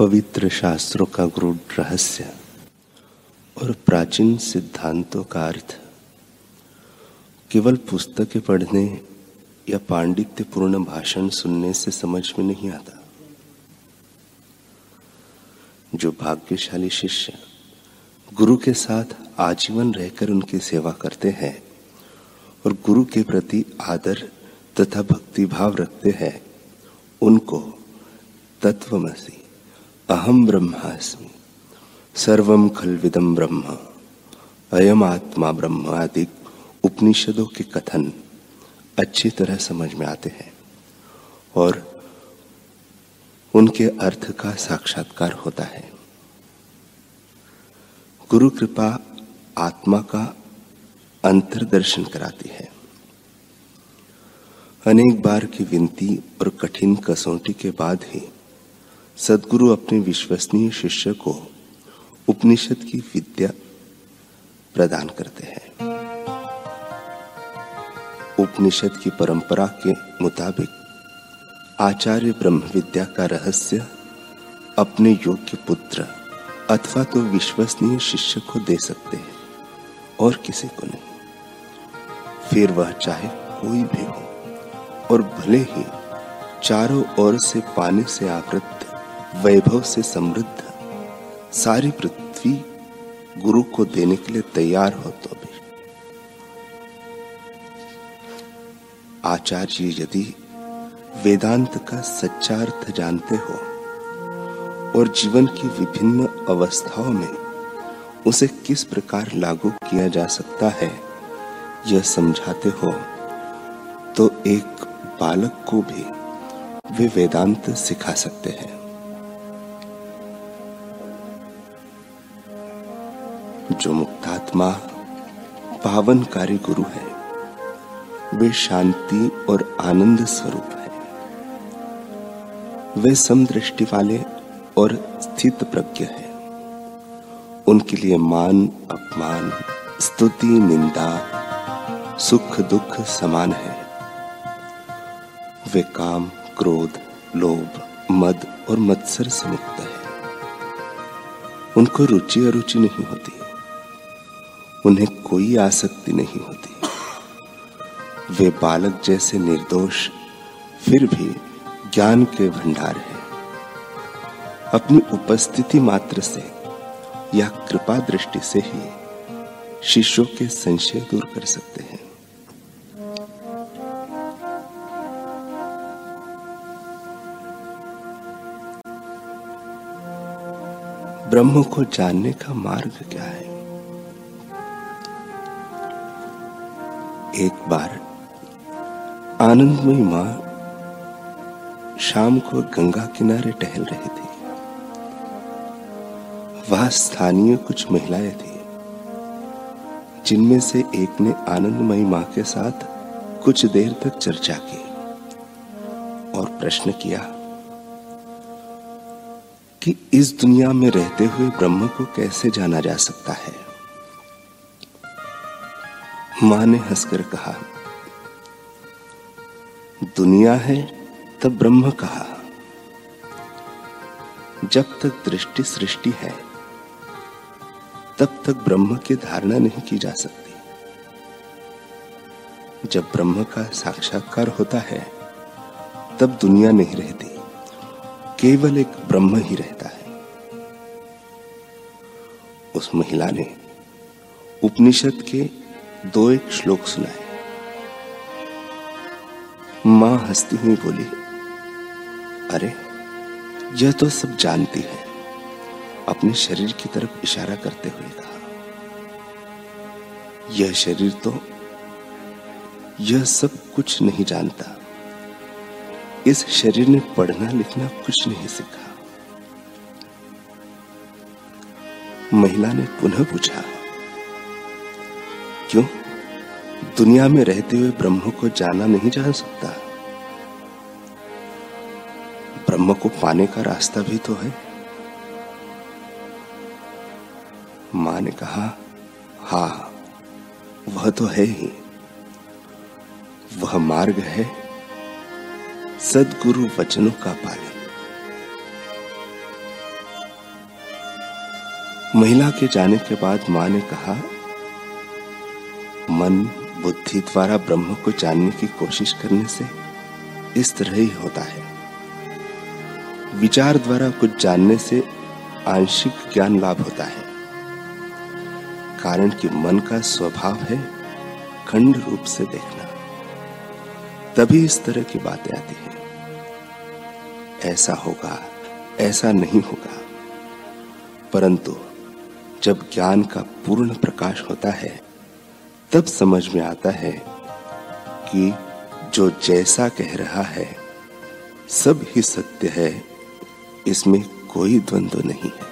पवित्र शास्त्रों का गुरु रहस्य और प्राचीन सिद्धांतों का अर्थ। केवल पुस्तकें पढ़ने या पांडित्यपूर्ण भाषण सुनने से समझ में नहीं आता। जो भाग्यशाली शिष्य गुरु के साथ आजीवन रहकर उनकी सेवा करते हैं और गुरु के प्रति आदर तथा भक्ति भाव रखते हैं, उनको तत्वमसी अहम ब्रह्मास्मि। सर्वम खलविदम ब्रह्म। अयम आत्मा ब्रह्म आदि उपनिषदों के कथन अच्छी तरह समझ में आते हैं और उनके अर्थ का साक्षात्कार होता है। गुरु कृपा आत्मा का अंतर्दर्शन कराती है। अनेक बार की विनती और कठिन कसौटी के बाद ही सदगुरु अपने विश्वसनीय शिष्य को उपनिषद की विद्या प्रदान करते हैं। उपनिषद की परंपरा के मुताबिक आचार्य ब्रह्म विद्या का रहस्य अपने योग्य पुत्र अथवा तो विश्वसनीय शिष्य को दे सकते हैं, और किसी को नहीं। फिर वह चाहे कोई भी हो, और भले ही चारों ओर से पानी से आवृत वैभव से समृद्ध। सारी पृथ्वी गुरु को देने के लिए तैयार हो तो भी। आचार्य यदि वेदांत का सच्चा अर्थ जानते हो और जीवन की विभिन्न अवस्थाओं में उसे किस प्रकार लागू किया जा सकता है, यह समझाते हो तो एक बालक को भी वे वेदांत सिखा सकते हैं। जो मुक्तात्मा पावनकारी गुरु है, वे शांति और आनंद स्वरूप है। वे समदृष्टि वाले और स्थित प्रज्ञ है। उनके लिए मान, अपमान, स्तुति, निंदा, सुख, दुख समान है। वे काम, क्रोध, लोभ, मद और मत्सर से मुक्त है। उनको रुचि अरुचि नहीं होती। उन्हें कोई आसक्ति नहीं होती। वे बालक जैसे निर्दोष, फिर भी ज्ञान के भंडार हैं। अपनी उपस्थिति मात्र से, या कृपा दृष्टि से ही शिष्यों के संशय दूर कर सकते हैं। ब्रह्म को जानने का मार्ग क्या है? एक बार आनंदमयी माँ शाम को गंगा किनारे टहल रही थी। वहाँ स्थानीय कुछ महिलाएँ थी, जिनमें से एक ने आनंदमयी माँ के साथ कुछ देर तक चर्चा की और प्रश्न किया कि इस दुनिया में रहते हुए ब्रह्म को कैसे जाना जा सकता है? माँ ने हंसकर कहा, दुनिया है तब ब्रह्म कहा? जब तक दृष्टि सृष्टि है, तब तक ब्रह्म की धारणा नहीं की जा सकती। जब ब्रह्म का साक्षात्कार होता है, तब दुनिया नहीं रहती, केवल एक ब्रह्म ही रहता है। उस महिला ने उपनिषद के दो एक श्लोक सुनाए। माँ हंसती हुई बोली, अरे, यह तो सब जानती है। अपने शरीर की तरफ़ इशारा करते हुए कहा, यह शरीर तो यह सब कुछ नहीं जानता। इस शरीर ने पढ़ना लिखना कुछ नहीं सीखा। महिला ने पुनः पूछा क्यों? दुनिया में रहते हुए ब्रह्म को जाना नहीं जा सकता। ब्रह्म को पाने का रास्ता भी तो है। माँ ने कहा, हा, वह तो है ही। वह मार्ग है सदगुरु वचनों का पालन। महिला के जाने के बाद माँ ने कहा मन, बुद्धि द्वारा ब्रह्म को जानने की कोशिश करने से इस तरह ही होता है। विचार द्वारा कुछ जानने से आंशिक ज्ञान लाभ होता है। कारण कि मन का स्वभाव है खंड रूप से देखना। तभी इस तरह की बातें आती हैं। ऐसा होगा, ऐसा नहीं होगा। परंतु जब ज्ञान का पूर्ण प्रकाश होता है तब समझ में आता है कि जो जैसा कह रहा है, सब ही सत्य है, इसमें कोई द्वंद्व नहीं है।